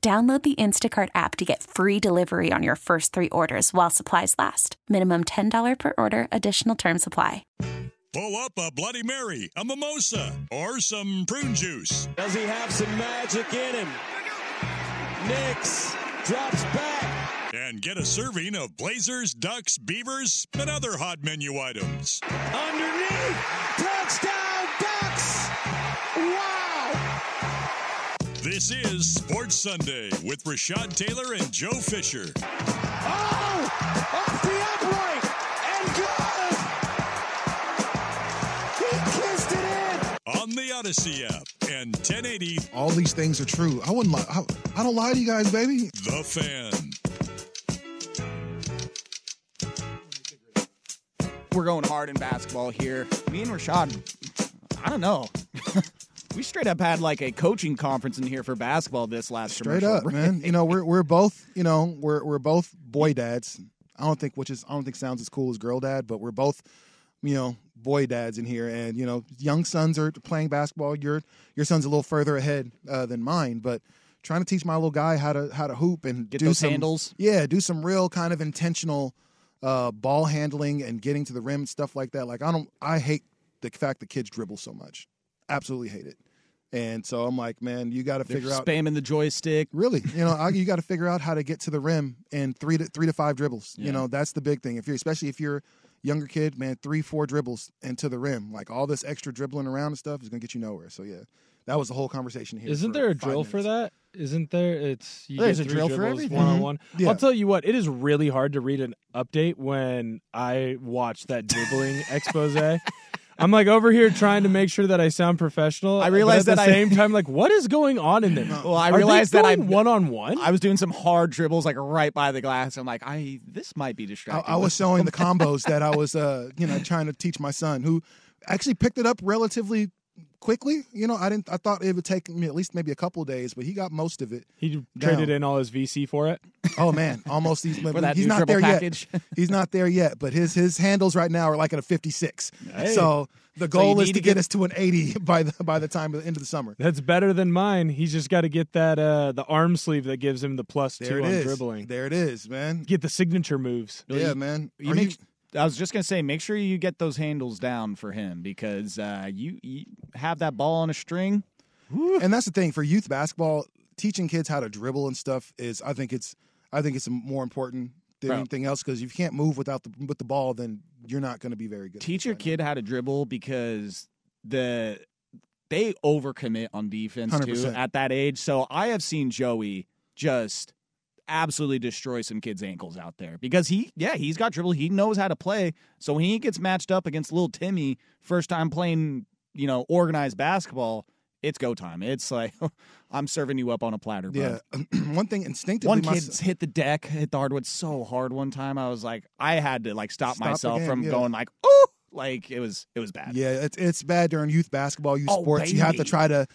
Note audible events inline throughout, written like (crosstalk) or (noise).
Download the Instacart app to get free delivery on your first three orders while supplies last. Minimum $10 per order, additional term supply. Pull up a Bloody Mary, a mimosa, or some prune juice. Does he have some magic in him? Nix drops back. And get a serving of Blazers, Ducks, Beavers, and other hot menu items. Underneath, This is Sports Sunday with Rashad Taylor and Joe Fisher. Oh! Off the upright! And good! He kissed it in! On the Audacy app and 1080. All these things are true. I wouldn't lie. I, I don't lie to you guys, baby. The Fan. We're going hard in basketball here. Me and Rashad, I don't know. We straight up had like a coaching conference in here for basketball this last Straight up, break. man. You know, we're we're both, you know, we're we're both boy dads. I don't think which is I don't think sounds as cool as girl dad, but we're both, you know, boy dads in here. And you know, young sons are playing basketball. Your your son's a little further ahead uh, than mine, but trying to teach my little guy how to how to hoop and Get do those some handles. Yeah, do some real kind of intentional uh, ball handling and getting to the rim and stuff like that. Like I don't, I hate the fact that kids dribble so much. Absolutely hate it. And so I'm like, man, you got to They're figure out spamming the joystick. Really, you know, (laughs) I, you got to figure out how to get to the rim in three to three to five dribbles. Yeah. You know, that's the big thing. If you're, especially if you're a younger kid, man, three, four dribbles into the rim, like all this extra dribbling around and stuff is gonna get you nowhere. So yeah, that was the whole conversation here. Isn't there a five drill for that? Isn't there? It's you There's get a three drill for dribbles, everything. one on one. (laughs) Yeah. I'll tell you what, it is really hard to read an update when I watch that dribbling expose. (laughs) I'm like over here trying to make sure that I sound professional. I but realize at that the I- same time, like, what is going on in there? (laughs) Well, I Are they realized that I'm- one on one. I was doing some hard dribbles like right by the glass. I'm like, I this might be I, distracting. I was showing the (laughs) combos that I was, uh, you know, trying to teach my son, who actually picked it up relatively quickly. You know, I didn't. I thought it would take me at least maybe a couple days, but he got most of it. He traded in all his VC for it. Oh man, almost he's, (laughs) for that he's not there package. yet. (laughs) He's not there yet, but his his handles right now are like at a 56. Hey. So the you goal is to get get- us to an 80 by the by the time of the end of the summer. That's better than mine. He's just got to get that uh the arm sleeve that gives him the plus There two on is. dribbling. There it is, man. Get the signature moves. Yeah, man. You make, I was just gonna say, make sure you get those handles down for him because uh, you, you have that ball on a string. and that's the thing for youth basketball. Teaching kids how to dribble and stuff is, I think it's, I think it's more important than Bro. anything else because if you can't move without the with the ball, then you're not going to be very good. Teach your right kid how to dribble because the they overcommit on defense too 100%. at that age. So I have seen Joey just absolutely destroy some kids' ankles out there because he, yeah, he's got dribble. He knows how to play. So when he gets matched up against little Timmy, first time playing, you know, organized basketball, it's go time. It's like (laughs) I'm serving you up on a platter, bro. Yeah, (clears throat) one thing instinctively, One kid s- hit the deck, hit the hardwood so hard one time. I was like, I had to like stop, Stop myself game, from yeah. going like, oh, like it was, it was bad. Yeah, it's it's bad during youth basketball, youth Oh, sports. You have to try to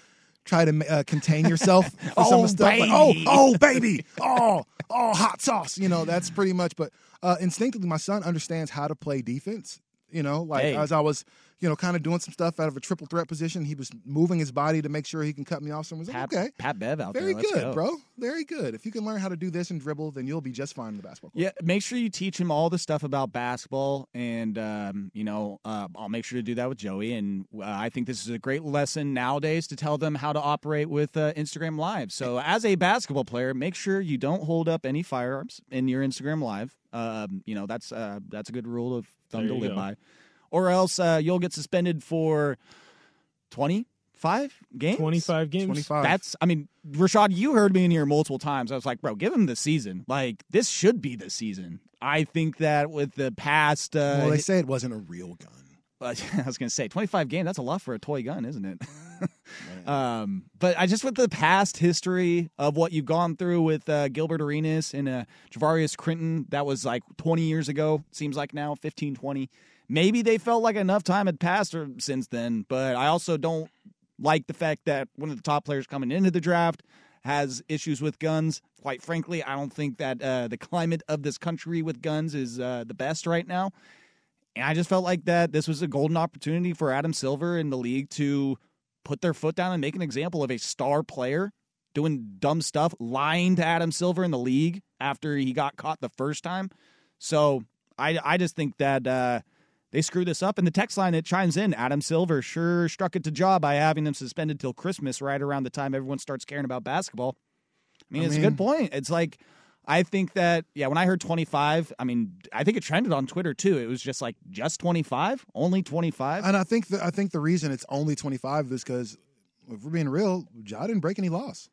try to uh, contain yourself (laughs) for some Oh, of the stuff. Like, oh, baby. oh, baby, oh, oh, hot sauce. You know, that's pretty much. But uh, instinctively, my son understands how to play defense. You know, like Hey. as I was, you know, kind of doing some stuff out of a triple threat position. He was moving his body to make sure he can cut me off. Someone's like, Pat, okay, Pat Bev out very there. Let's good, go. bro. Very good. If you can learn how to do this and dribble, then you'll be just fine in the basketball court. Yeah, make sure you teach him all the stuff about basketball, and um, you know, uh, I'll make sure to do that with Joey. And uh, I think this is a great lesson nowadays to tell them how to operate with uh, Instagram Live. So, as a basketball player, make sure you don't hold up any firearms in your Instagram Live. Um, you know, that's uh, that's a good rule of thumb There to live go. by, or else uh, you'll get suspended for twenty five games. 25 games. 25. That's, I mean, Rashad, you heard me in here multiple times. I was like, bro, give him the season. Like, this should be the season. I think that with the past, uh, well, they say it wasn't a real gun. (laughs) I was going to say 25 game. That's a lot for a toy gun, isn't it? (laughs) um, but I just with the past history of what you've gone through with uh, Gilbert Arenas and uh, Javaris Crittenton, that was like 20 years ago. Seems like now 15, 20. Maybe they felt like enough time had passed or, since then. But I also don't like the fact that one of the top players coming into the draft has issues with guns. Quite frankly, I don't think that uh, the climate of this country with guns is uh, the best right now. And I just felt like that this was a golden opportunity for Adam Silver in the league to put their foot down and make an example of a star player doing dumb stuff, lying to Adam Silver in the league after he got caught the first time. So I I just think that uh, they screwed this up. And the text line that chimes in, Adam Silver sure struck it to Ja by having them suspended till Christmas, right around the time everyone starts caring about basketball. I mean, I it's a good point. It's like I think that yeah, when I heard 25, I mean, I think it trended on Twitter too. It was just like just 25, only 25. And I think the, I think the reason it's only 25 is because if we're being real, Ja didn't break any laws.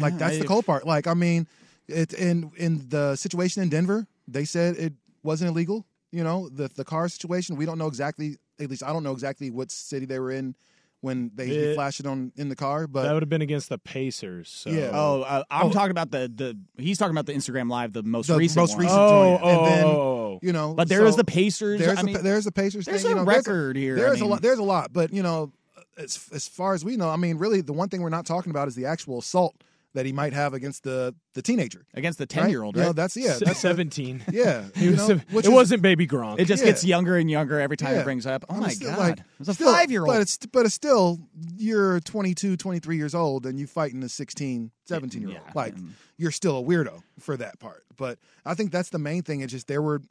Like that's the I- cold part. Like I mean, it in in the situation in Denver, they said it wasn't illegal. You know, the the car situation. We don't know exactly. At least I don't know exactly what city they were in when they he It- flashed it on in the car. But that would have been against the Pacers. So. Yeah. Oh, uh, I'm Oh. talking about the the. He's talking about the Instagram live, the most the recent most one. recent Oh, joint. And then, oh. you know, But there so is the Pacers. There's I a, mean, there's a Pacers there's thing. a you know, there's record here. I There's a lot. There's a lot, but you know, as as far as we know, I mean, really, the one thing we're not talking about is the actual assault that he might have against the the teenager. against the 10 year old, You know, right? that's yeah, that's 17. (laughs) yeah. (laughs) He was know, sev- which it is- wasn't Baby Gronk. it just yeah. gets younger and younger every time yeah. it brings up. Oh I mean, my god, like, it was a still- five year old. But it's but it's still you're 22, 23 years old and you fighting a 16, 17 year old. Yeah, like and- you're still a weirdo for that part. But I think that's the main thing. It's just there were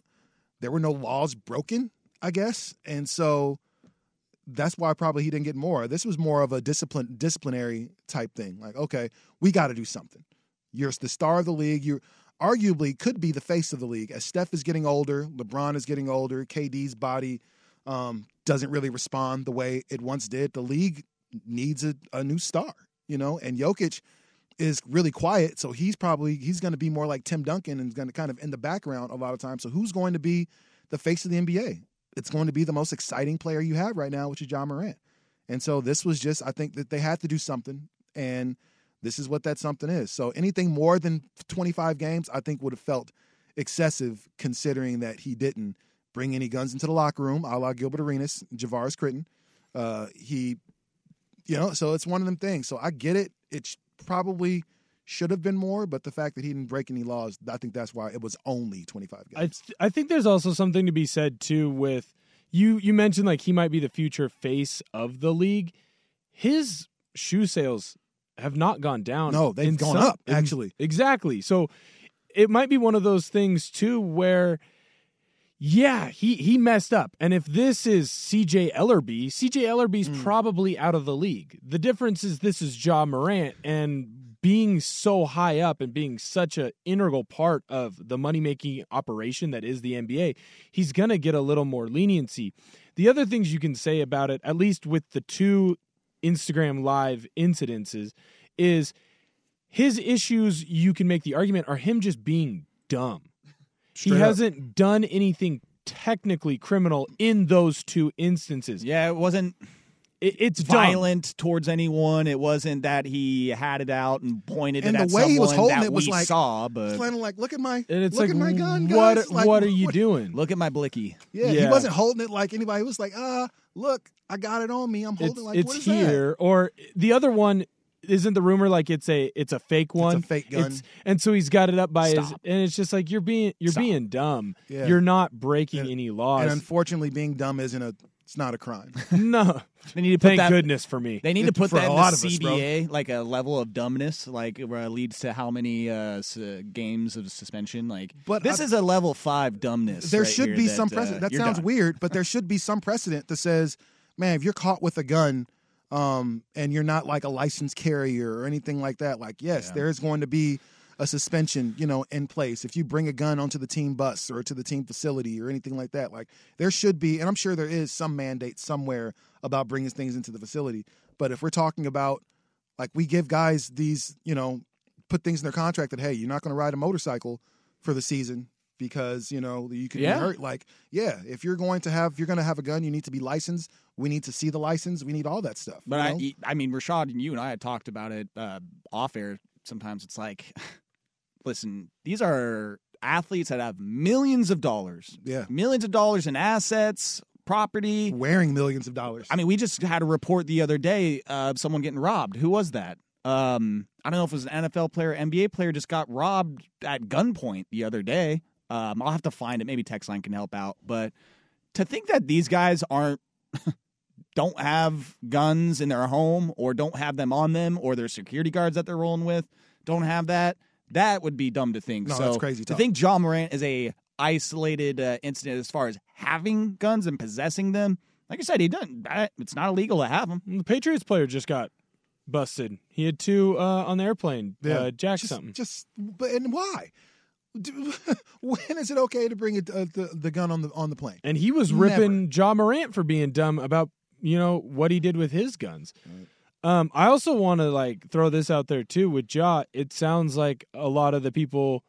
there were no laws broken, I guess, and so that's why probably he didn't get more. This was more of a discipline disciplinary type thing. Like, okay, we got to do something. You're the star of the league. You arguably could be the face of the league. As Steph is getting older, LeBron is getting older, KD's body um, doesn't really respond the way it once did. The league needs a, a new star, you know, and Jokic is really quiet, so he's probably he's going to be more like Tim Duncan and going to kind of in the background a lot of times. So who's going to be the face of the NBA? It's going to be the most exciting player you have right now, which is Ja Morant. And so this was just I think that they had to do something and this is what that something is. So anything more than 25 games I think would have felt excessive considering that he didn't bring any guns into the locker room, a la Gilbert Arenas, Javaris Crittenton. Uh, he you know, so it's one of them things. So I get it. It's probably should have been more, but the fact that he didn't break any laws, I think that's why it was only 25 I games. I think there's also something to be said too with you. You mentioned like he might be the future face of the league. His shoe sales have not gone down. No, they've gone some- up, in- actually. exactly. So it might be one of those things too where. Yeah, he he messed up. And if this is CJ Elleby, CJ Elleby's Hmm. probably out of the league. The difference is this is Ja Morant and being so high up and being such an integral part of the money making operation that is the NBA, he's going to get a little more leniency. The other things you can say about it, at least with the two Instagram live incidences, is his issues, you can make the argument, are him just being dumb. he up. hasn't done anything technically criminal in those two instances. yeah, it wasn't It, it's dumb. violent towards anyone. It wasn't that he had it out and pointed And it the at way he was someone holding that it was we like- saw. But He's kind of like, look at my, And it's look like, at my gun, guys. what, Like, what are you what- doing? look at my blicky. Yeah, he wasn't holding it like anybody. He was like, ah, look, I got it on me. I'm holding it's it like, it's what is here or the other one isn't the rumor like it's a it's a fake one fake gun. It's- and so he's got it up by his and it's just like you're being you're Stop. being dumb Yeah. Yeah. you're not breaking And- any that? laws And unfortunately, being dumb isn't a It's not a crime. (laughs) no. They need to put Thank that. goodness for me. They need to put For that a in lot the of us, bro. CBA, like a level of dumbness, like where it leads to how many uh, s- uh, games of suspension. Like, But this I- is a level five dumbness. there right should here be that, some uh, precedent. that you're sounds done. weird, but there (laughs) should be some precedent that says, man, if you're caught with a gun um, and you're not like a licensed carrier or anything like that, like yes, Yeah. there is going to be a suspension, you know, in place. If you bring a gun onto the team bus or to the team facility or anything like that, like there should be, and I'm sure there is some mandate somewhere about bringing things into the facility. But if we're talking about like we give guys these, you know, put things in their contract that hey, you're not going to ride a motorcycle for the season because you know you could Yeah. be hurt. Like, yeah, if you're going to have, if you're going to have a gun, you need to be licensed. We need to see the license. We need all that stuff. But I, know? I mean, Rashad and you and I had talked about it uh, off air. Sometimes it's like, (laughs) listen, these are athletes that have millions of dollars, yeah, millions of dollars in assets, property. wearing millions of dollars. I mean, we just had a report the other day of someone getting robbed. Who was that? Um, I don't know if it was an NFL player, NBA player, just got robbed at gunpoint the other day. Um, I'll have to find it. Maybe Textline can help out. But to think that these guys aren't (laughs) don't have guns in their home or don't have them on them or their security guards that they're rolling with don't have that, that would be dumb to think. No, so that's crazy To talk. think Ja Morant is a isolated uh, incident as far as having guns and possessing them. Like I said, he doesn't. It's not illegal to have them. The Patriots player just got busted. He had two uh, on the airplane. Uh, jack just, something. Just, but and why? (laughs) When is it okay to bring it, uh, the the gun on the on the plane? And he was Never. ripping Ja Morant for being dumb about you know what he did with his guns. Um, I also want to like throw this out there too with Ja. It sounds like a lot of the people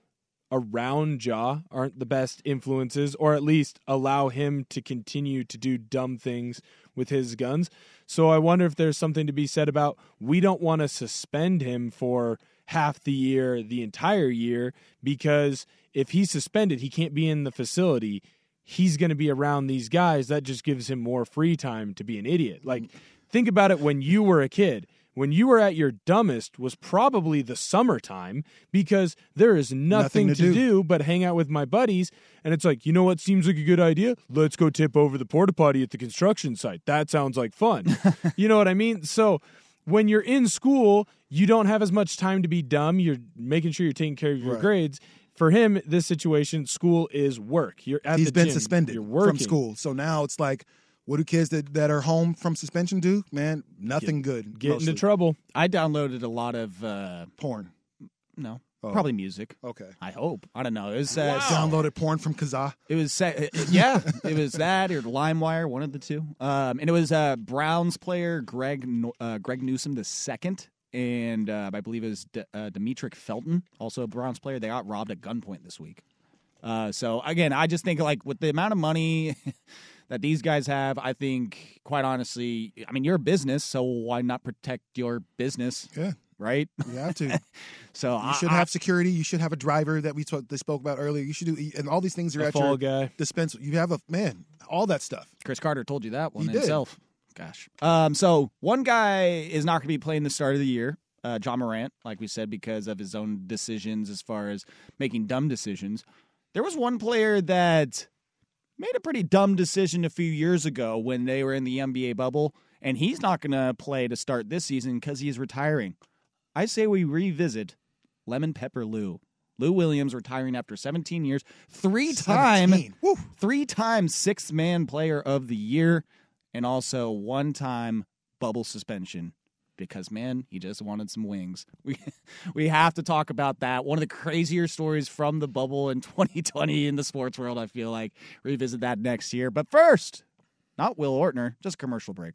around Ja aren't the best influences, or at least allow him to continue to do dumb things with his guns. So I wonder if there's something to be said about we don't want to suspend him for half the year, the entire year, because if he's suspended, he can't be in the facility. He's going to be around these guys. That just gives him more free time to be an idiot. Like, think about it when you were a kid. When you were at your dumbest was probably the summertime because there is nothing, Nothing to to, do. do but hang out with my buddies. And it's like, you know what seems like a good idea? Let's go tip over the porta potty at the construction site. That sounds like fun. (laughs) you know what I mean? So when you're in school, you don't have as much time to be dumb. You're making sure you're taking care of your Right. grades. For him, this situation, school is work. You're at He's the been gym. suspended You're working. from school, so now it's like, what do kids that, that are home from suspension do? Man, nothing good. Get mostly. into trouble. I downloaded a lot of uh, porn. no, Oh. probably music. Okay. I hope. I don't know. It was uh, Downloaded porn from Kazaa. It was it- it- yeah, it was that or LimeWire, one of the two. Um, and it was uh, Browns player Greg uh, Greg Newsome the second, and uh, I believe it was D- uh, Demetric Felton, also a Browns player. They got robbed at gunpoint this week. Uh, so again, I just think like with the amount of money (laughs) that these guys have, I think quite honestly, I mean you're a business, so why not protect your business, Yeah, right? you have to. (laughs) You So I, should I- have security. You should have a driver that we spoke, they spoke about earlier. You should do, and all these things are at your guy. dispensal. You have a man, all that stuff. Chris Carter told you that one He did. himself. Gosh. Um, so one guy is not going to be playing the start of the year, uh, Ja Morant, like we said, because of his own decisions as far as making dumb decisions. There was one player that made a pretty dumb decision a few years ago when they were in the NBA bubble, and he's not going to play to start this season because he's retiring. I say we revisit Lemon Pepper Lou. Lou Williams retiring after 17 years, three time 17. Woo. three time sixth man player of the year, and also one time bubble suspension because man, he just wanted some wings. (laughs) We we have to talk about that. One of the crazier stories from the bubble in (laughs) 2020 in the sports world. I feel like revisit that next year. But first, not Will Ortner, just commercial break.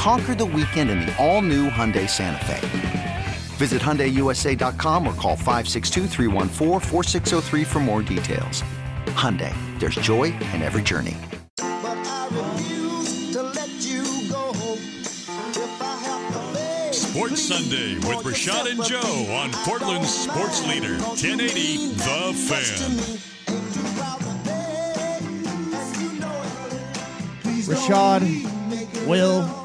Conquer the weekend in the all new Hyundai Santa Fe. Visit HyundaiUSA.com or call 562-314-4603 for more details. Hyundai, there's joy in every journey. Sports Sunday with Rashad and Joe on Portland's Sports Leader, 1080 The Fan. Rashad, Will,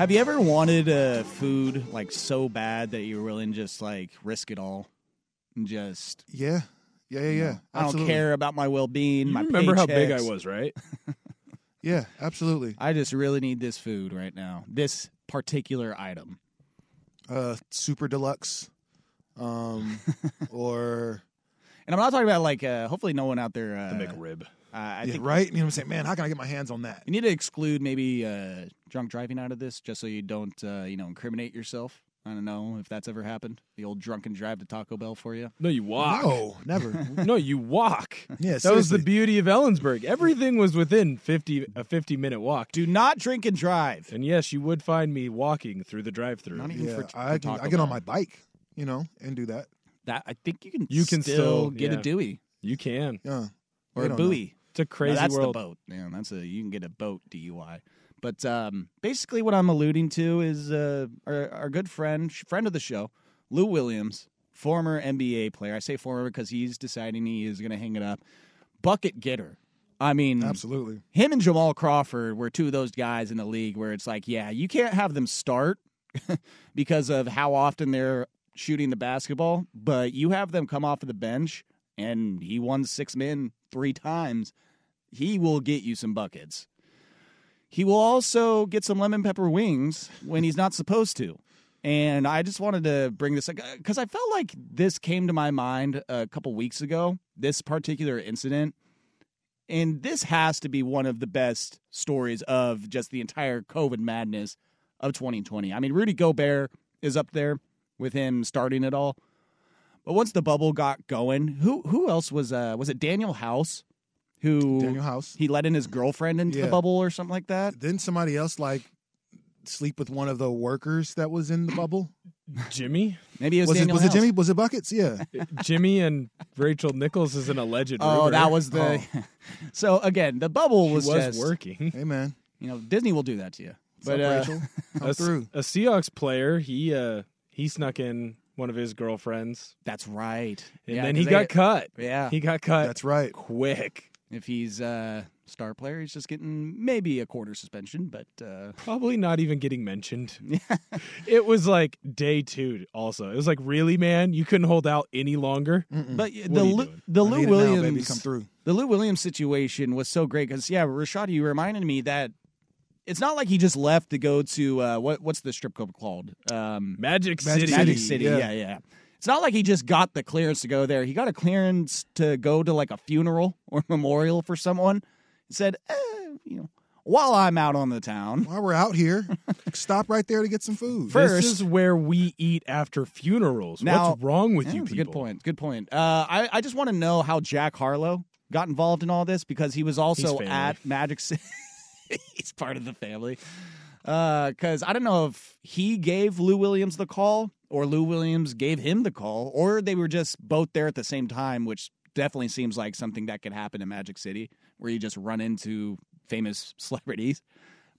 have you ever wanted a food like so bad that you're willing to just like risk it all and just Yeah, yeah, yeah, yeah. I don't Absolutely. care about my well being. You My remember how big I paychecks. was, right? (laughs) Yeah, absolutely. I just really need this food right now. This particular item. Uh, super deluxe, um, (laughs) or And I'm not talking about like. Uh, hopefully, no one out there. Uh, The McRib. Uh, I yeah, think right. You know what I'm saying, man? How can I get my hands on that? you need to exclude maybe uh, drunk driving out of this, just so you don't, uh, you know, incriminate yourself. I don't know if that's ever happened. The old drunken drive to Taco Bell for you. No, you walk. No, never. (laughs) No, you walk. Yeah, that was the beauty of Ellensburg. Everything was within fifty a fifty minute walk. Do not drink and drive. And yes, you would find me walking through the drive-through. Not even Yeah, for, for I can, Taco I get on my bike, you know, and do that. That I think you can. You can still, still- get yeah. a Dewey You can. Yeah, or a don't know. Buoy. It's a No, crazy that's world. the boat. Yeah, that's a you can get a boat DUI. But um, basically, what I'm alluding to is uh, our, our good friend, friend of the show, Lou Williams, former NBA player. I say former because he's deciding he is going to hang it up. Bucket getter. I mean, absolutely. him and Jamal Crawford were two of those guys in the league where it's like, yeah, you can't have them start (laughs) because of how often they're shooting the basketball, but you have them come off of the bench and he won six men three times. He will get you some buckets. He will also get some lemon pepper wings when he's not supposed to. And I just wanted to bring this up because I felt like this came to my mind a couple weeks ago, this particular incident. And this has to be one of the best stories of just the entire COVID madness of 2020. I mean, Rudy Gobert is up there with him starting it all. But once the bubble got going, who who else was uh was it Danuel House who Danuel House. he let in his girlfriend into the bubble or something like that? Then somebody else like sleep with one of the workers that was in the bubble. Jimmy, Maybe it was, Was it Daniel was it Jimmy? Was it buckets? Yeah. (laughs) Jimmy, and Rachel Nichols is an alleged. Oh, rumor. that was the. (laughs) so again, the bubble She was, was just working. hey man, You know, Disney will do that to you. What's But up, uh, Rachel? (laughs) Come a, through. a Seahawks player. He uh he snuck in one of his girlfriends, that's right. and Yeah, then 'cause he got they- cut. Yeah, He got cut That's right. quick. If he's a star player, he's just getting maybe a quarter suspension, but uh, Probably not even getting mentioned. (laughs) it was like day two. Also, it was like, really, man, you couldn't hold out any longer. but What the are you Lou, the I Lou need it now, Williams baby, come through. the Lou Williams situation was so great because yeah, Rashad, you reminded me that it's not like he just left to go to uh, what what's the strip club called? Um, Magic, Magic City. Magic City, City. yeah. Yeah. yeah, It's not like he just got the clearance to go there. He got a clearance to go to like a funeral (laughs) or memorial for someone. He said, eh, you know, while I'm out on the town. (laughs) While we're out here, stop right there to get some food. First- This is where we eat after funerals. Now- What's wrong with Yeah, you people? good point. Good point. Uh, I, I just want to know how Jack Harlow got involved in all this because he was also at Magic City. (laughs) He's part of the family. Because I don't know if he gave Lou Williams the call or Lou Williams gave him the call or they were just both there at the same time, which definitely seems like something that could happen in Magic City where you just run into famous (laughs) celebrities.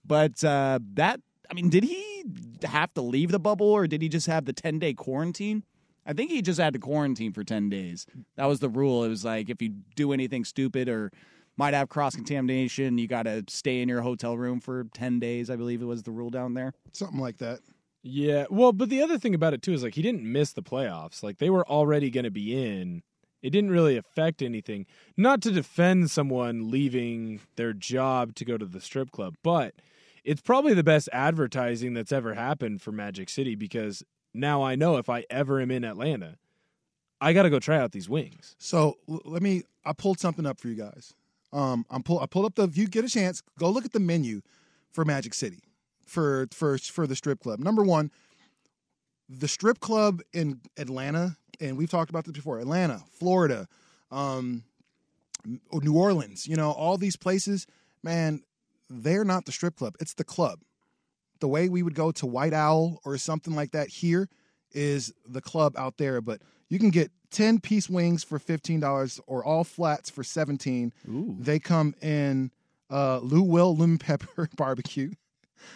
But uh, that, I mean, did he have to leave the bubble or did he just have the 10 day quarantine? I think he just had to quarantine for 10 days. That was the rule. It was like if you do anything stupid or might have cross contamination. You got to stay in your hotel room for 10 days, I believe it was the rule down there. Something like that. Yeah. Well, but the other thing about it too is like he didn't miss the playoffs. Like they were already going to be in. It didn't really affect anything. Not to defend someone leaving their job to go to the strip club, but it's probably the best advertising that's ever happened for Magic City because now I know if I ever am in Atlanta, I got to go try out these wings. So l- let me. I pulled something up for you guys. Um, I'm pull. I pulled up the. If you get a chance, go look at the menu for Magic City, for for for the strip club. Number one, the strip club in Atlanta, and we've talked about this before. Atlanta, Florida, um, New Orleans. You know, all these places. Man, they're not the strip club. It's the club. The way we would go to White Owl or something like that here is the club out there. But you can get 10 piece wings for $15 or all flats for 17 Ooh. They come in uh, Lou Will Lemon Pepper (laughs) Barbecue.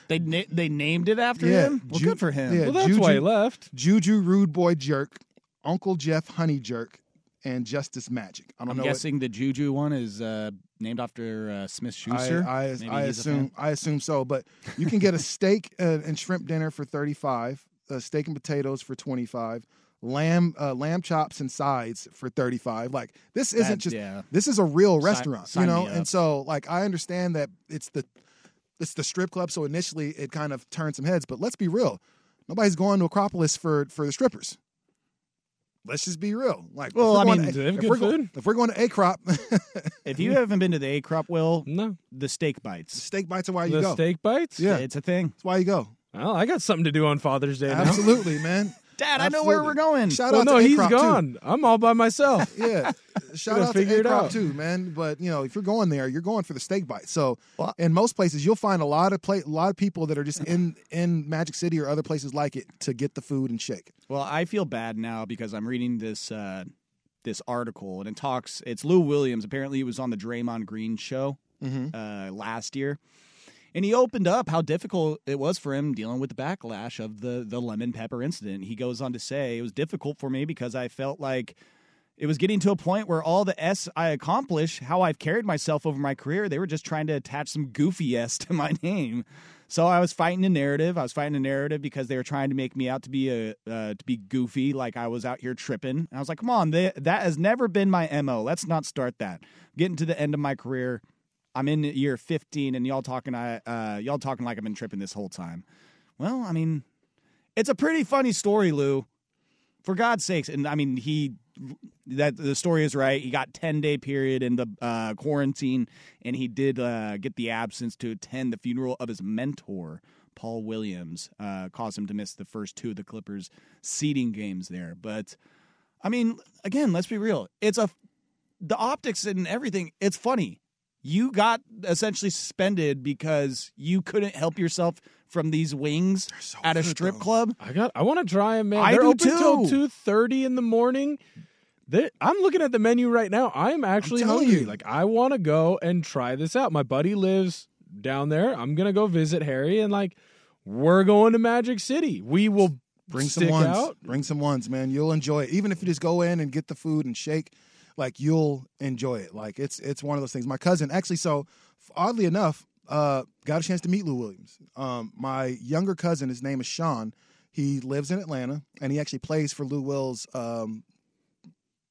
They na- they named it after Yeah, him? Well, Ju- good for him. yeah. Well, that's Juju- why he left. Juju Rude Boy Jerk, Uncle Jeff Honey Jerk, and Justice Magic. I don't I'm know. what- guessing the Juju one is uh, named after uh, Smith I, Schuster. I, Maybe I assume. I assume so, but you can get a (laughs) steak uh, and shrimp dinner for thirty five, uh, steak and potatoes for twenty five, lamb uh, lamb chops and sides for thirty five. Like this isn't That- just yeah. this is a real restaurant, sign you know. And so like I understand that it's the it's the strip club, so initially it kind of turned some heads. But let's be real, nobody's going to Acropolis for for the strippers. Let's just be real. Like, if Well, we're I going mean, to- they have if good we're go- if we're going to A Crop, (laughs) If you haven't been to the A Crop, Will, No. the steak bites. steak bites are why you the go. steak bites? Yeah. It's a thing. That's why you go. Well, I got something to do on Father's Day now. Absolutely, man. Dad, I know where we're going. Shout Well, out no, to he's A-Crop, too. gone. I'm all by myself. (laughs) Yeah, (laughs) shout out to figure A-Crop out. too, man. But you know, if you're going there, you're going for the steak bite. So, Well- in most places, you'll find a lot of pla- a lot of people that are just in in Magic City or other places like it to get the food and shake. Well, I feel bad now because I'm reading this uh, this article and it talks. It's Lou Williams. Apparently, he was on the Draymond Green show uh, last year, and he opened up how difficult it was for him dealing with the backlash of the the lemon pepper incident. He goes on to say it was difficult for me because I felt like. It was getting to a point where all the S I accomplished, how I've carried myself over my career, they were just trying to attach some goofy S to my (laughs) name. So I was fighting a narrative. I was fighting a narrative because they were trying to make me out to be a uh, to be goofy, like I was out here tripping. And I was like, "Come on, they, that has never been my mo. Let's not start that." Getting to the end of my career, I'm in year 15, and y'all talking, uh, y'all talking like I've been tripping this whole time. Well, I mean, it's a pretty funny story, Lou. For God's sakes, and I mean, he that the story is right. He got 10 day period in the uh, quarantine, and he did uh, get the absence to attend the funeral of his mentor, Paul Williams. Uh, caused him to miss the first two of the Clippers' seeding games there. But I mean, again, let's be real. It's a the optics and everything. It's funny. You got essentially suspended because you couldn't help yourself from these wings so at a strip though. club. I got. I want to try them, man. I They're do open till too. two thirty in the morning. They- I'm looking at the menu right now. I'm actually telling hungry. you. Like I want to go and try this out. My buddy lives down there. I'm gonna go visit Harry and like we're going to Magic City. We will Bring stick some ones. out. Bring some ones, man. You'll enjoy it. Even if you just go in and get the food and shake, like you'll enjoy it. Like it's it's one of those things. My cousin actually, so oddly enough, uh, got a chance to meet Lou Williams. Um, my younger cousin, his name is Sean. He lives in Atlanta, and he actually plays for Lou Will's um,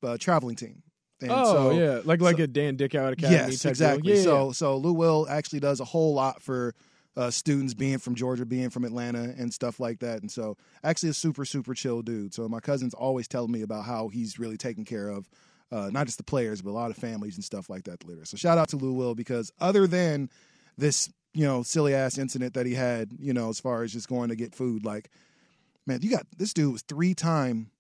uh, traveling team. And oh so, yeah, like like so- a Dan Dickout Academy. Yes, exactly. Yeah, yeah, so so Lou Will actually does a whole lot for uh, students being from Georgia, being from Atlanta, and stuff like that. And so actually a super super chill dude. So my cousin's always telling me about how he's really taken care of uh, not just the players but a lot of families and stuff like that later. So shout out to Lou Will because other than this you know silly ass incident that he had, you know, as far as just going to get food, like man, you got this dude was three time.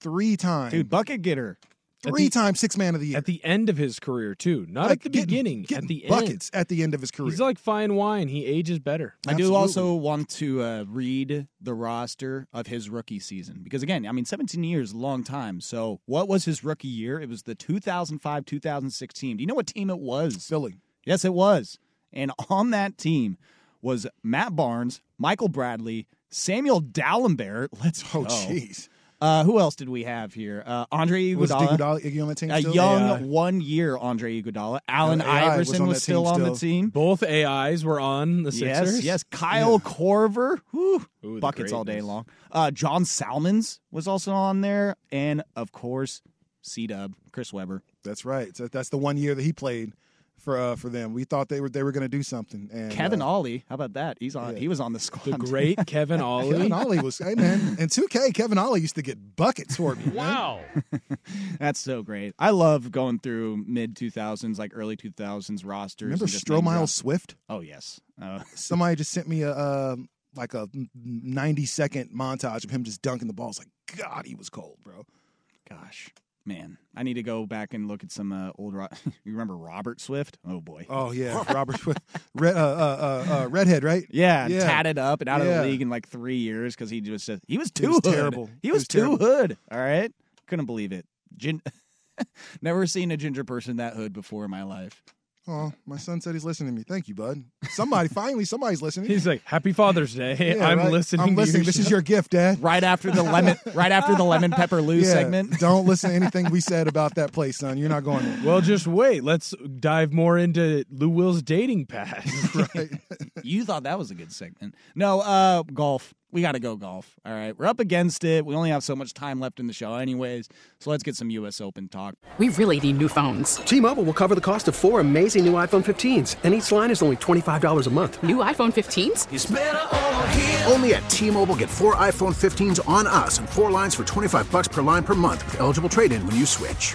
Three time, Dude, bucket getter. Three time six man of the year. At the end of his career too, not Like, at the getting- beginning. getting At the buckets end, at the end of his career. he's like fine wine. He ages better. I do also want to uh, read the roster of his rookie season because, again, I mean, 17 years, is a long time. So, what was his rookie year? It was the 2005 2016. Do you know what team it was? Philly. Yes, it was. And on that team was Matt Barnes, Michael Bradley, Samuel Dalembert. Let's Oh, go. jeez. Uh, who else did we have here? Uh, Andre Was Iguodala. Iguodala Iggy on that team A still? young AI. one year Andre Iguodala. Allen Uh, AI was Iverson on was, that still on the still. team. Both AIs were on the Yes, Sixers. yes. Kyle Korver, whew, Ooh, the buckets all day greatness. long. Uh, John Salmons was also on there, and of course, C Dub, Chris Webber. That's right. So that's the one year that he played for uh, for them. We thought they were they were going to do something. And Kevin uh, Ollie, how about that? He's on. yeah. He was on the squad. The great (laughs) Kevin Ollie. Kevin Ollie was hey man. In 2K, Kevin Ollie used to get buckets for me. Wow. (laughs) That's so great. I love going through mid two thousands, like early two thousands rosters. Remember and just Stromile. Swift? Oh yes. Uh, (laughs) Somebody just sent me a uh, like a 90 second montage of him just dunking the ball. It's like God, he was cold, bro. gosh, man, I need to go back and look at some uh, old. Ro- (laughs) you remember Robert Swift? Oh boy. Oh yeah, Robert Swift, red, uh, uh, uh, uh, redhead, right? Yeah, Yeah. tatted up and out of the league in like three years because he just he was too was hood. terrible. He He was, was too terrible. hood. All right, couldn't believe it. Gin- (laughs) Never seen a ginger person that hood before in my life. Oh, my son said he's listening to me. Thank you, bud. Somebody, (laughs) finally, somebody's listening. He's like, "Happy Father's Day. Yeah, I'm right? listening. I'm listening. Your This is your gift, Dad. Right after the lemon, (laughs) right after the lemon pepper Lou Yeah, segment. Don't listen to anything we (laughs) said about that place, son. You're not going there. Well, just wait. Let's dive more into Lou Will's dating past. right. You thought that was a good segment. No, uh, golf. We got to go golf. All right, we're up against it. We only have so much time left in the show, anyways. So let's get some U.S. Open talk. We really need new phones. T-Mobile will cover the cost of four amazing new iPhone 15s, and each line is only $25 a month. New iPhone 15s? Only at T-Mobile get four iPhone 15s on us and four lines for 25 bucks per line per month with eligible trade-in when you switch.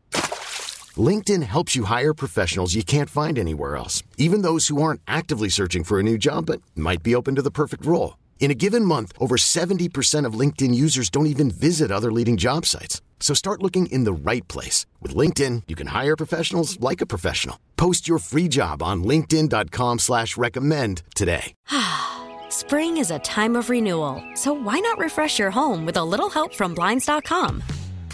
LinkedIn helps you hire professionals you can't find anywhere else, even those who aren't actively searching for a new job but might be open to the perfect role. In a given month, over 70% of LinkedIn users don't even visit other leading job sites. So start looking in the right place. With LinkedIn, you can hire professionals like a professional. Post your free job on linkedin.com slash recommend today. (sighs) Spring is a time of renewal, so why not refresh your home with a little help from Blinds.com?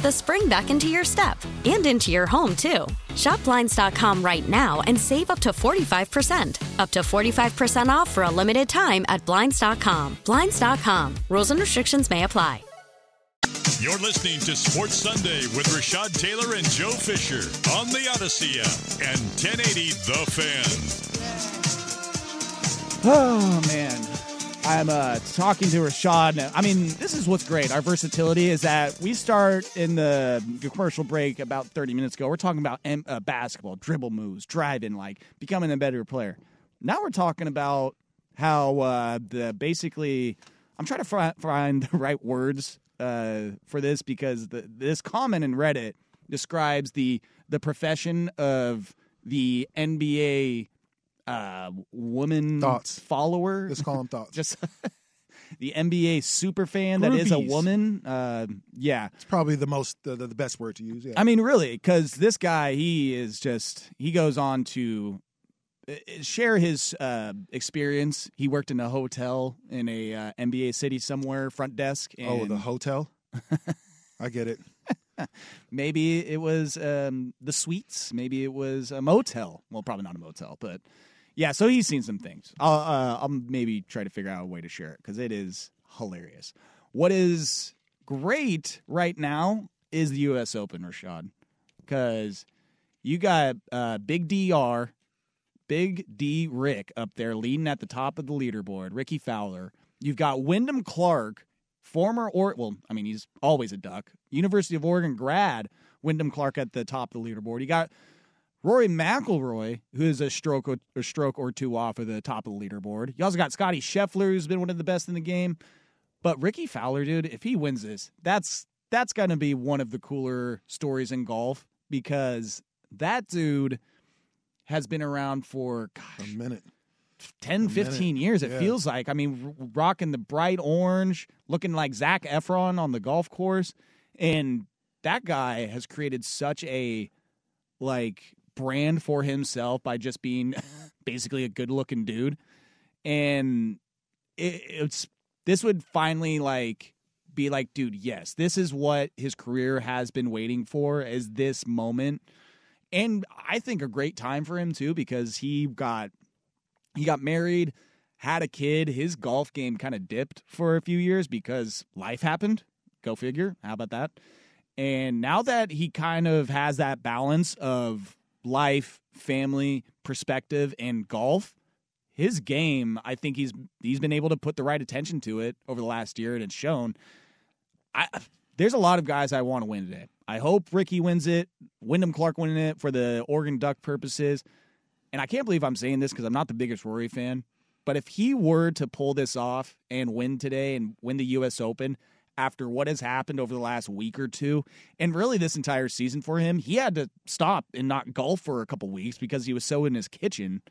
the spring back into your step and into your home, too. Shop Blinds.com right now and save up to 45%. Up to 45% off for a limited time at Blinds.com. Blinds.com. Rules and restrictions may apply. You're listening to Sports Sunday with Rashad Taylor and Joe Fisher on the Audacy app and 1080 The Fan. Oh man, I'm uh, talking to Rashad. I mean, this is what's great. Our versatility is that we start in the commercial break about 30 minutes ago. We're talking about M- uh, basketball, dribble moves, driving, like becoming a better player. Now we're talking about how uh, the basically. I'm trying to fi- find (laughs) the right words uh, for this because the, this comment in Reddit describes the the profession of the NBA uh, woman Thoughts. follower. Let's call them thoughts. Just (laughs) the NBA super fan that is a Groupies. woman. Uh, yeah, It's probably the most the, the, the best word to use. Yeah. I mean, really, because this guy, he is just, he goes on to uh, share his uh, experience. He worked in a hotel in a uh, NBA city somewhere, front desk. And oh, the hotel. (laughs) I get it. maybe it was um, the suites. Maybe it was a motel. Well, probably not a motel, but yeah. So he's seen some things. I'll, uh, I'll maybe try to figure out a way to share it because it is hilarious. What is great right now is the U.S. Open, Rashad, because you got uh, Big Dr. Big D Rick up there leading at the top of the leaderboard. Rickie Fowler. You've got Wyndham Clark, former or well, I mean he's always a duck. University of Oregon grad, Wyndham Clark at the top of the leaderboard. You got Rory McIlroy, who is a stroke or, a stroke or two off of the top of the leaderboard. You also got Scotty Scheffler, who's been one of the best in the game. But Rickie Fowler, dude, if he wins this, that's that's going to be one of the cooler stories in golf because that dude has been around for gosh, a minute. 10, A 15 minute. years, it Yeah. feels like. I mean, r- rocking the bright orange, looking like Zac Efron on the golf course. And that guy has created such a like brand for himself by just being (laughs) basically a good looking dude. And it, it's this would finally like be like, dude, yes, this is what his career has been waiting for is this moment. And I think a great time for him too, because he got he got married, had a kid. His golf game kind of dipped for a few years because life happened. Go figure. How about that? And now that he kind of has that balance of life, family, perspective, and golf, his game, I think he's he's been able to put the right attention to it over the last year, and it's shown. I there's a lot of guys I want to win today. I hope Rickie wins it, Wyndham Clark winning it for the Oregon Duck purposes. And I can't believe I'm saying this because I'm not the biggest Rory fan. But if he were to pull this off and win today and win the U.S. Open after what has happened over the last week or two, and really this entire season for him, he had to stop and not golf for a couple weeks because he was so in his kitchen.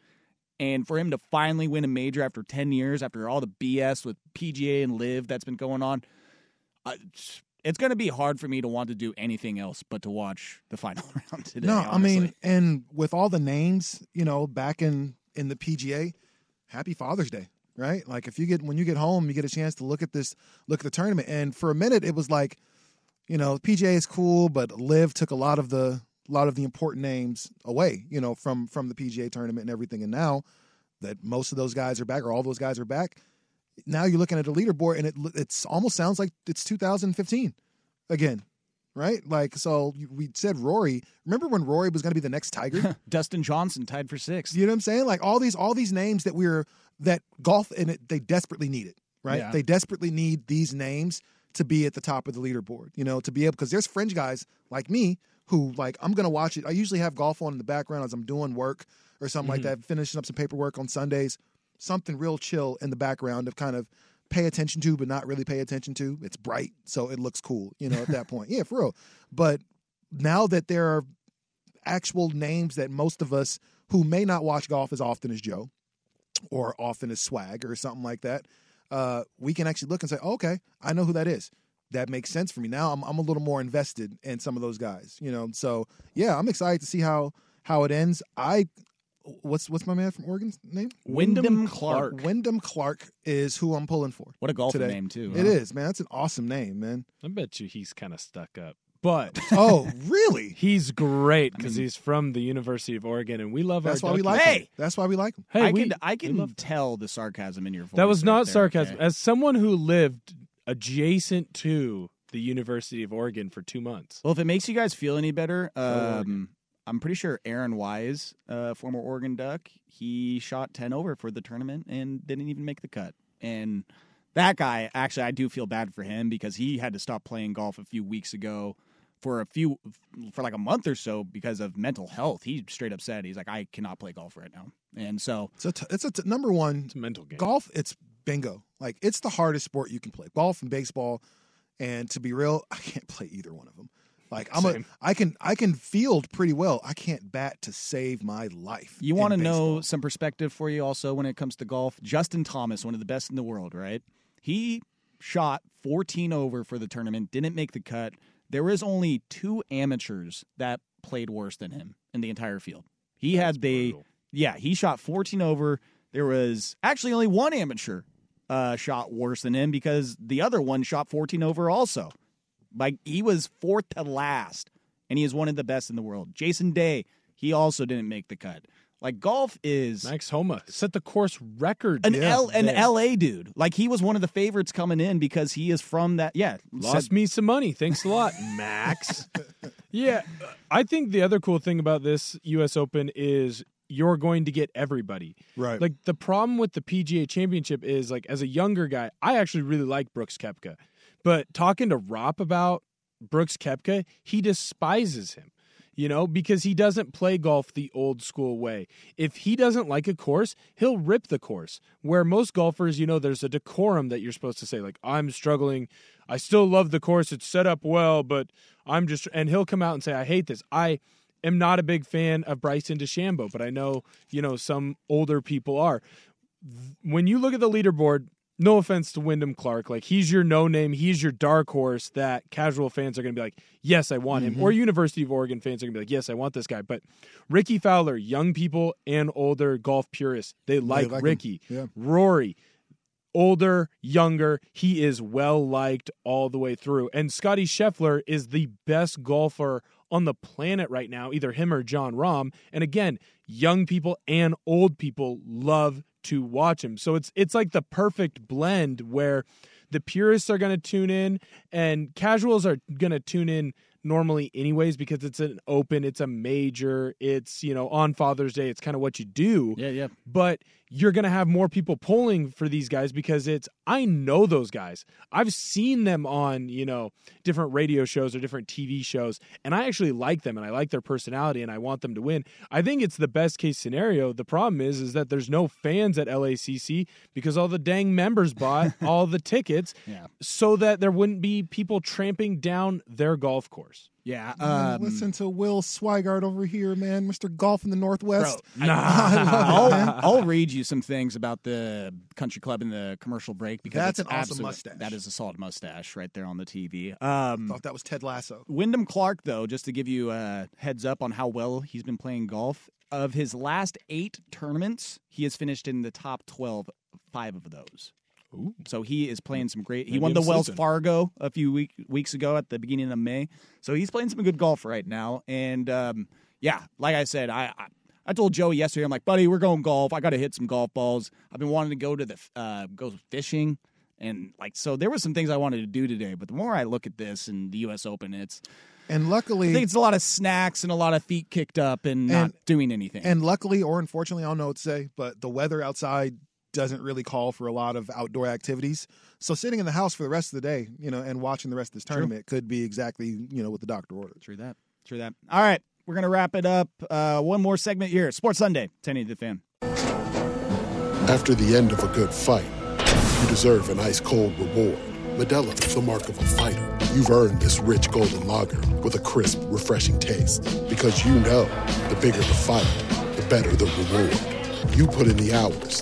And for him to finally win a major after 10 years, after all the BS with PGA and LIV that's been going on, uh, it's going to be hard for me to want to do anything else but to watch the final (laughs) round today. no, I mean, and with all the names, you know, back in in the PGA, happy Father's Day, right? Like if you get when you get home, you get a chance to look at this, look at the tournament, and for a minute it was like, you know, PGA is cool, but LIV took a lot of the a lot of the important names away, you know, from from the PGA tournament and everything. And now that most of those guys are back, or all those guys are back, now you're looking at a leaderboard, and it it's almost sounds like it's 2015 again, right? Like so, we said Rory. Remember when Rory was going to be the next Tiger? (laughs) Dustin Johnson tied for sixth. You know what I'm saying? Like all these all these names that we're that golf and it, they desperately need it, right? Yeah. They desperately need these names to be at the top of the leaderboard, you know, to be able because there's fringe guys like me who like I'm gonna watch it. I usually have golf on in the background as I'm doing work or something like Mm-hmm. that, finishing up some paperwork on Sundays, something real chill in the background of kind of pay attention to but not really pay attention to. It's bright, so it looks cool, you know, at that (laughs) point. Yeah, for real. But now that there are actual names that most of us who may not watch golf as often as Joe or often as Swag or something like that, uh, we can actually look and say, okay, I know who that is. That makes sense for me. Now I'm, I'm a little more invested in some of those guys, you know. So yeah, I'm excited to see how how it ends. I what's what's my man from Oregon's name? Wyndham Clark. Wyndham Clark is who I'm pulling for. What a golfer today. name, too, It huh? is, man. That's an awesome name, man. I bet you he's kind of stuck up. But (laughs) oh, really? He's great because he's from the University of Oregon, and we love That's our why we Duckies. like him. That's why we like him. Hey, I we- can I can love- tell the sarcasm in your voice. That was right not there, sarcasm. okay? As someone who lived adjacent to the University of Oregon for two months. Well, if it makes you guys feel any better, Oregon. um, I'm pretty sure Aaron Wise, uh, former Oregon Duck, he shot 10 over for the tournament and didn't even make the cut. And that guy, actually, I do feel bad for him because he had to stop playing golf a few weeks ago for a few, for like a month or so because of mental health. He straight up said, he's like, I cannot play golf right now. And so, It's a t- it's a t- number one. It's a mental game. Golf, it's bingo. Like it's the hardest sport you can play. Golf and baseball. And to be real, I can't play either one of them. Like I'm Same. a, I can I can field pretty well. I can't bat to save my life. You want to know some perspective for you also when it comes to golf? Justin Thomas, one of the best in the world, right? He shot 14 over for the tournament, didn't make the cut. There was only two amateurs that played worse than him in the entire field. He had the brutal. yeah, he shot 14 over. There was actually only one amateur uh, shot worse than him because the other one shot 14 over also. Like he was fourth to last, and he is one of the best in the world. Jason Day, he also didn't make the cut. Like golf is Max Homa set the course record. an L an there. LA dude. Like he was one of the favorites coming in because he is from that. Yeah, Lost said- me some money. Thanks a lot, (laughs) Max. (laughs) yeah, I think the other cool thing about this U.S. Open is you're going to get everybody. Right. Like the problem with the PGA Championship is like as a younger guy, I actually really like Brooks Koepka. But talking to Rop about Brooks Koepka, he despises him. You know, because he doesn't play golf the old school way. If he doesn't like a course, he'll rip the course. Where most golfers, you know, there's a decorum that you're supposed to say, like, I'm struggling. I still love the course. It's set up well, but I'm just, and he'll come out and say, I hate this. I am not a big fan of Bryson DeChambeau, but I know, you know, some older people are. When you look at the leaderboard, no offense to Wyndham Clark, like he's your no name, he's your dark horse that casual fans are going to be like, yes, I want him. Mhm. Or University of Oregon fans are going to be like, yes, I want this guy. But Rickie Fowler, young people and older golf purists, they like, like. Rickie. Yeah. Rory, older, younger, he is well liked all the way through. And Scotty Scheffler is the best golfer on the planet right now, either him or Jon Rahm. And again, young people and old people love to watch him. So it's it's like the perfect blend where the purists are going to tune in and casuals are going to tune in normally anyways because it's an open, it's a major, it's, you know, on Father's Day, it's kind of what you do. Yeah, yeah. But you're going to have more people polling for these guys because it's I know those guys. I've seen them on, you know, different radio shows or different TV shows and I actually like them and I like their personality and I want them to win. I think it's the best case scenario. The problem is is that there's no fans at LACC because all the dang members bought (laughs) all the tickets Yeah. so that there wouldn't be people tramping down their golf course. Yeah. Um, listen to Will Swigart over here, man, Mr. Golf in the Northwest. Bro, nah. (laughs) I, will. (laughs) I'll read you some things about the country club in the commercial break because That's an awesome absolute- mustache. That is a solid mustache right there on the TV. Um, thought that was Ted Lasso. Wyndham Clark, though, just to give you a heads up on how well he's been playing golf, of his last eight tournaments, he has finished in the top 12, five of those. So he is playing some great. He Maybe won the Wells sleeping. Fargo a few week, weeks ago at the beginning of May. So he's playing some good golf right now. And um, yeah, like I said, I, I I told Joey yesterday, I'm like, buddy, we're going golf. I got to hit some golf balls. I've been wanting to go to the uh, go fishing, and like so, there were some things I wanted to do today. But the more I look at this and the U.S. Open, it's And I luckily, think it's a lot of snacks and a lot of feet kicked up and, not doing anything. and luckily or unfortunately, I don't know what to say, but the weather outside doesn't really call for a lot of outdoor activities. So sitting in the house for the rest of the day, you know, and watching the rest of this tournament could be exactly, you know, what the doctor ordered. True that. True that. All right, we're gonna wrap it up. Uh, one more segment here. Sports Sunday. Tenny the fan. After the end of a good fight, you deserve an ice cold reward. Modelo is the mark of a fighter. You've earned this rich golden lager with a crisp, refreshing taste. Because you know the bigger the fight, the better the reward. You put in the hours,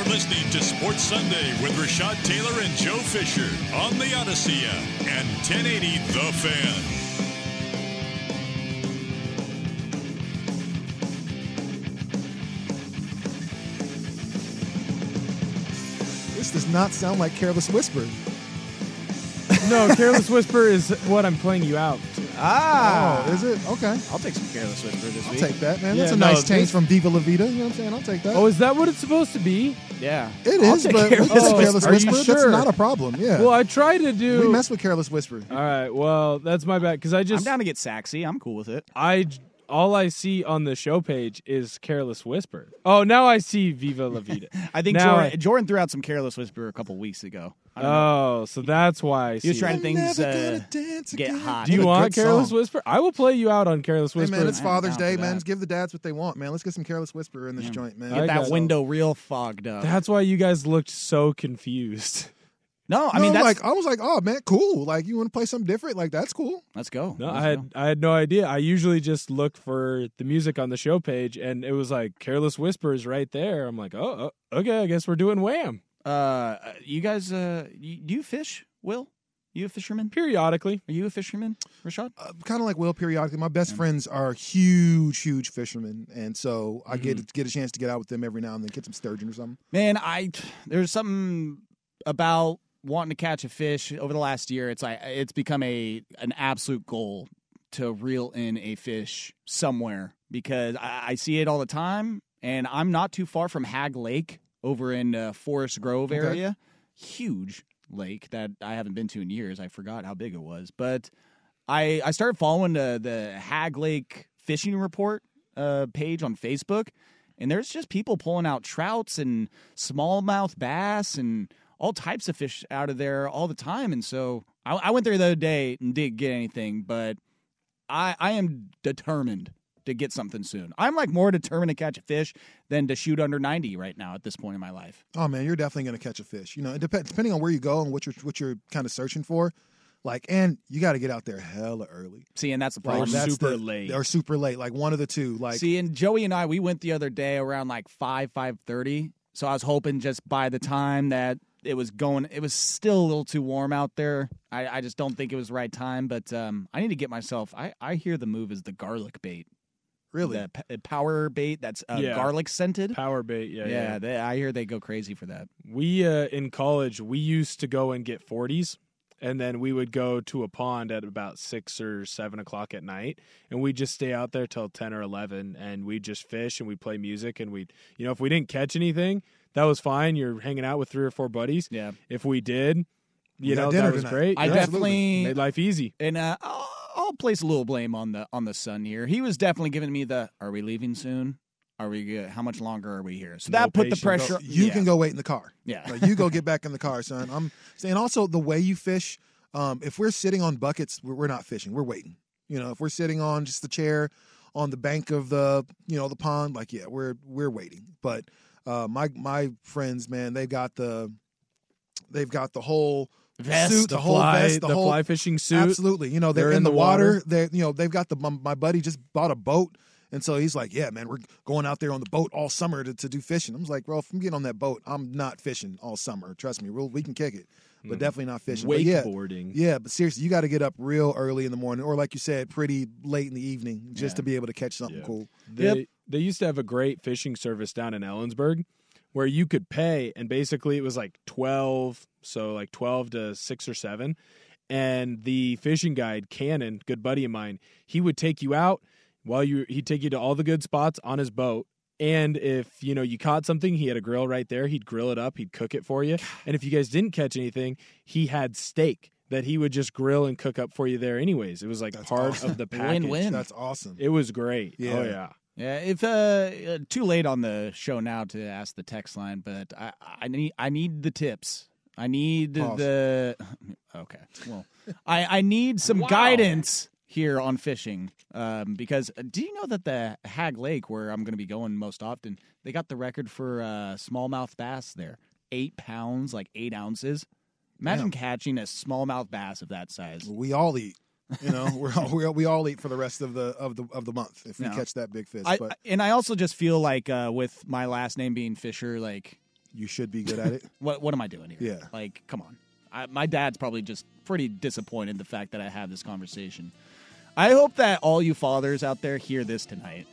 You're listening to Sports Sunday with Rashad Taylor and Joe Fisher on the Audacy app and 1080 The Fan. This does not sound like Careless Whisper. No, Careless Whisper is what I'm playing you out. to. Ah, Oh, is it? Okay. I'll take some careless whisper this I'll week. take that, man. Yeah, That's a no, nice change this- from Viva La Vida. You know what I'm saying? I'll take that. Oh, is that what it's supposed to be? Yeah, it I'll is, take but we Careless can say Whisper. Careless Are you Whisper. That's not a problem. Yeah. Well, I try to do. we mess with Careless Whisper. All right. Well, that's my bad because I I'm just down to get saxy. I'm cool with it. I all I see on the show page is Careless Whisper. Oh, now I see Viva La Vida. (laughs) I think Now Jordan, I- Jordan threw out some careless whisper a couple weeks ago. I don't know. Oh, so that's why I see. he was trying it. to things never uh, gonna dance get again. hot. Do you What a want good Careless song. Whisper? I will play you out on Careless Hey Whisper. man, it's I'm Father's down for Day, that. man. Just give the dads what they want, man. Let's get some Careless Whisper in this Yeah. joint, man. I Get got that it. window real fogged up. That's why you guys looked so confused. No, I No, mean that's like I was like, oh man, cool. Like you want to play something different? Like that's cool. let's go. No, Let's I had I had no idea. I usually just look for the music on the show page, and it was like "Careless Whispers" right there. I'm like, oh, oh, okay, I guess we're doing Wham. Uh, you guys, uh, you, do you fish? Will you a fisherman? periodically. Are you a fisherman, Rashad? Uh, kind of like Will periodically. My best friends are huge, huge fishermen, and so I Mm-hmm. get get a chance to get out with them every now and then, get some sturgeon or something. Man, I there's something about wanting to catch a fish over the last year. It's like it's become a an absolute goal to reel in a fish somewhere because I, I see it all the time, and I'm not too far from Hagg Lake over in uh, Forest Grove Okay. area. Huge lake that I haven't been to in years. I forgot how big it was, but I I started following the the Hagg Lake fishing report uh, page on Facebook, and there's just people pulling out trouts and smallmouth bass and all types of fish out of there all the time. And so I, I went there the other day and didn't get anything, but I I am determined to get something soon. I'm like more determined to catch a fish than to shoot under 90 right now at this point in my life. Oh man, you're definitely going to catch a fish. You know, it dep- depending on where you go and what you're what you're kind of searching for. Like, and you got to get out there hella early. See, and that's the Like, problem. that's super the- late. Or super late. Like one of the two. Like, See, and Joey and I, we went the other day around like five, five thirty. So I was hoping just by the time that it was going, it was still a little too warm out there. I, I just don't think it was the right time. But um, I need to get myself. I, I hear the move is the garlic bait, really. the p- power bait that's uh, Yeah. garlic scented. Power bait, yeah, yeah, yeah. They, I hear they go crazy for that. We uh, in college we used to go and get forties, and then we would go to a pond at about six or seven o'clock at night, and we'd just stay out there till ten or eleven, and we'd just fish and we'd play music, and we'd you know if we didn't catch anything, that was fine. You're hanging out with three or four buddies. Yeah. If we did, you We know that was tonight. great. I Yeah. definitely made life easy. and uh, I'll, I'll place a little blame on the on the son here. He was definitely giving me the. Are we leaving soon? Are we good? How much longer are we here? So No that put the patience. pressure. you yeah. can go wait in the car. Yeah. Like, you go get back in the car, son. I'm saying also the way you fish. Um, if we're sitting on buckets, we're, we're not fishing. We're waiting. You know, if we're sitting on just the chair on the bank of the you know the pond, like yeah, we're we're waiting. But uh, my my friends, man, they got the they've got the whole Vest, suit, The, the, whole fly, vest, the, the whole fly fishing suit. Absolutely. You know, they're, They're in, in the, the water. water. They you know, they've got the my, my buddy just bought a boat. And so he's like, "Yeah, man, we're going out there on the boat all summer to, to do fishing." I'm like, "Bro, if I'm getting on that boat, I'm not fishing all summer. Trust me, we'll, we can kick it, but mm-hmm. definitely not fishing." But yeah, Wakeboarding. yeah, but seriously, you got to get up real early in the morning, or like you said, pretty late in the evening, just Yeah. to be able to catch something Yeah. cool. They, they used to have a great fishing service down in Ellensburg where you could pay, and basically it was like 12, so like 12 to 6 or 7. And the fishing guide, Cannon, good buddy of mine, he would take you out while you, he'd take you to all the good spots on his boat. And if you know you caught something, he had a grill right there. He'd grill it up. He'd cook it for you. (sighs) And if you guys didn't catch anything, he had steak that he would just grill and cook up for you there. Anyways, it was like That's part awesome. of the (laughs) package. Win-win. That's awesome. It was great. Yeah. Oh yeah. Yeah, if uh, uh, too late on the show now to ask the text line, but I I need I need the tips. I need Pause. the (laughs) okay. Well, I I need some guidance here on fishing um, because uh, do you know that the Hagg Lake, where I'm going to be going most often, they got the record for uh, smallmouth bass there, eight pounds, like eight ounces. Imagine catching a smallmouth bass of that size. We all eat. You know, we're all, we all, we all eat for the rest of the of the of the month if we No. catch that big fish. I, but and I also just feel like uh, with my last name being Fisher, like you should be good at it. (laughs) what what am I doing here? Yeah. Like, come on. I, my dad's probably just pretty disappointed the fact that I have this conversation. I hope that all you fathers out there hear this tonight.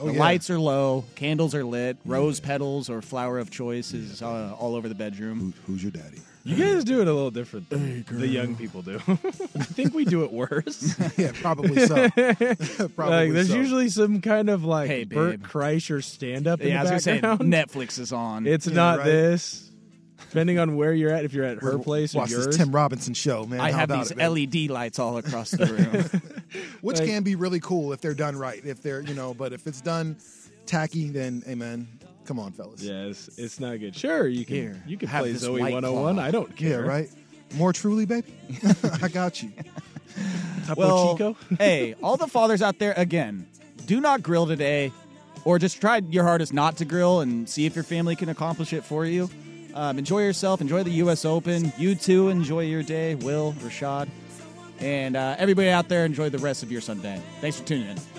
Oh, the yeah. lights are low, candles are lit, rose petals or flower of choice is uh, all over the bedroom. Who, who's your daddy? You guys do it a little different than the young people do. (laughs) I think we do it worse. (laughs) yeah, probably so. (laughs) Probably like, there's so. usually some kind of like Hey, Bert. Kreischer stand up in Yeah, I the was gonna say background. Netflix is on. It's Yeah, not right. this. Depending on where you're at, if you're at her place or Watch yours. this Tim Robinson show, man. I How have about these it, man? LED lights all across the room. (laughs) which like- can be really cool if they're done right. If they're you know, but if it's done tacky, then hey man, come on, fellas. yeah, it's, it's not good. Sure, you can Here, you can have play this Zoe White 101. Claw. I don't Yeah, care. right. More truly, baby. (laughs) I got you. (laughs) Topo well, Chico. hey, all the fathers out there, again, do not grill today, or just try your hardest not to grill and see if your family can accomplish it for you. Um, enjoy yourself. Enjoy the U.S. Open. You too. Enjoy your day, Will, Rashad, and uh, everybody out there. Enjoy the rest of your Sunday. Thanks for tuning in.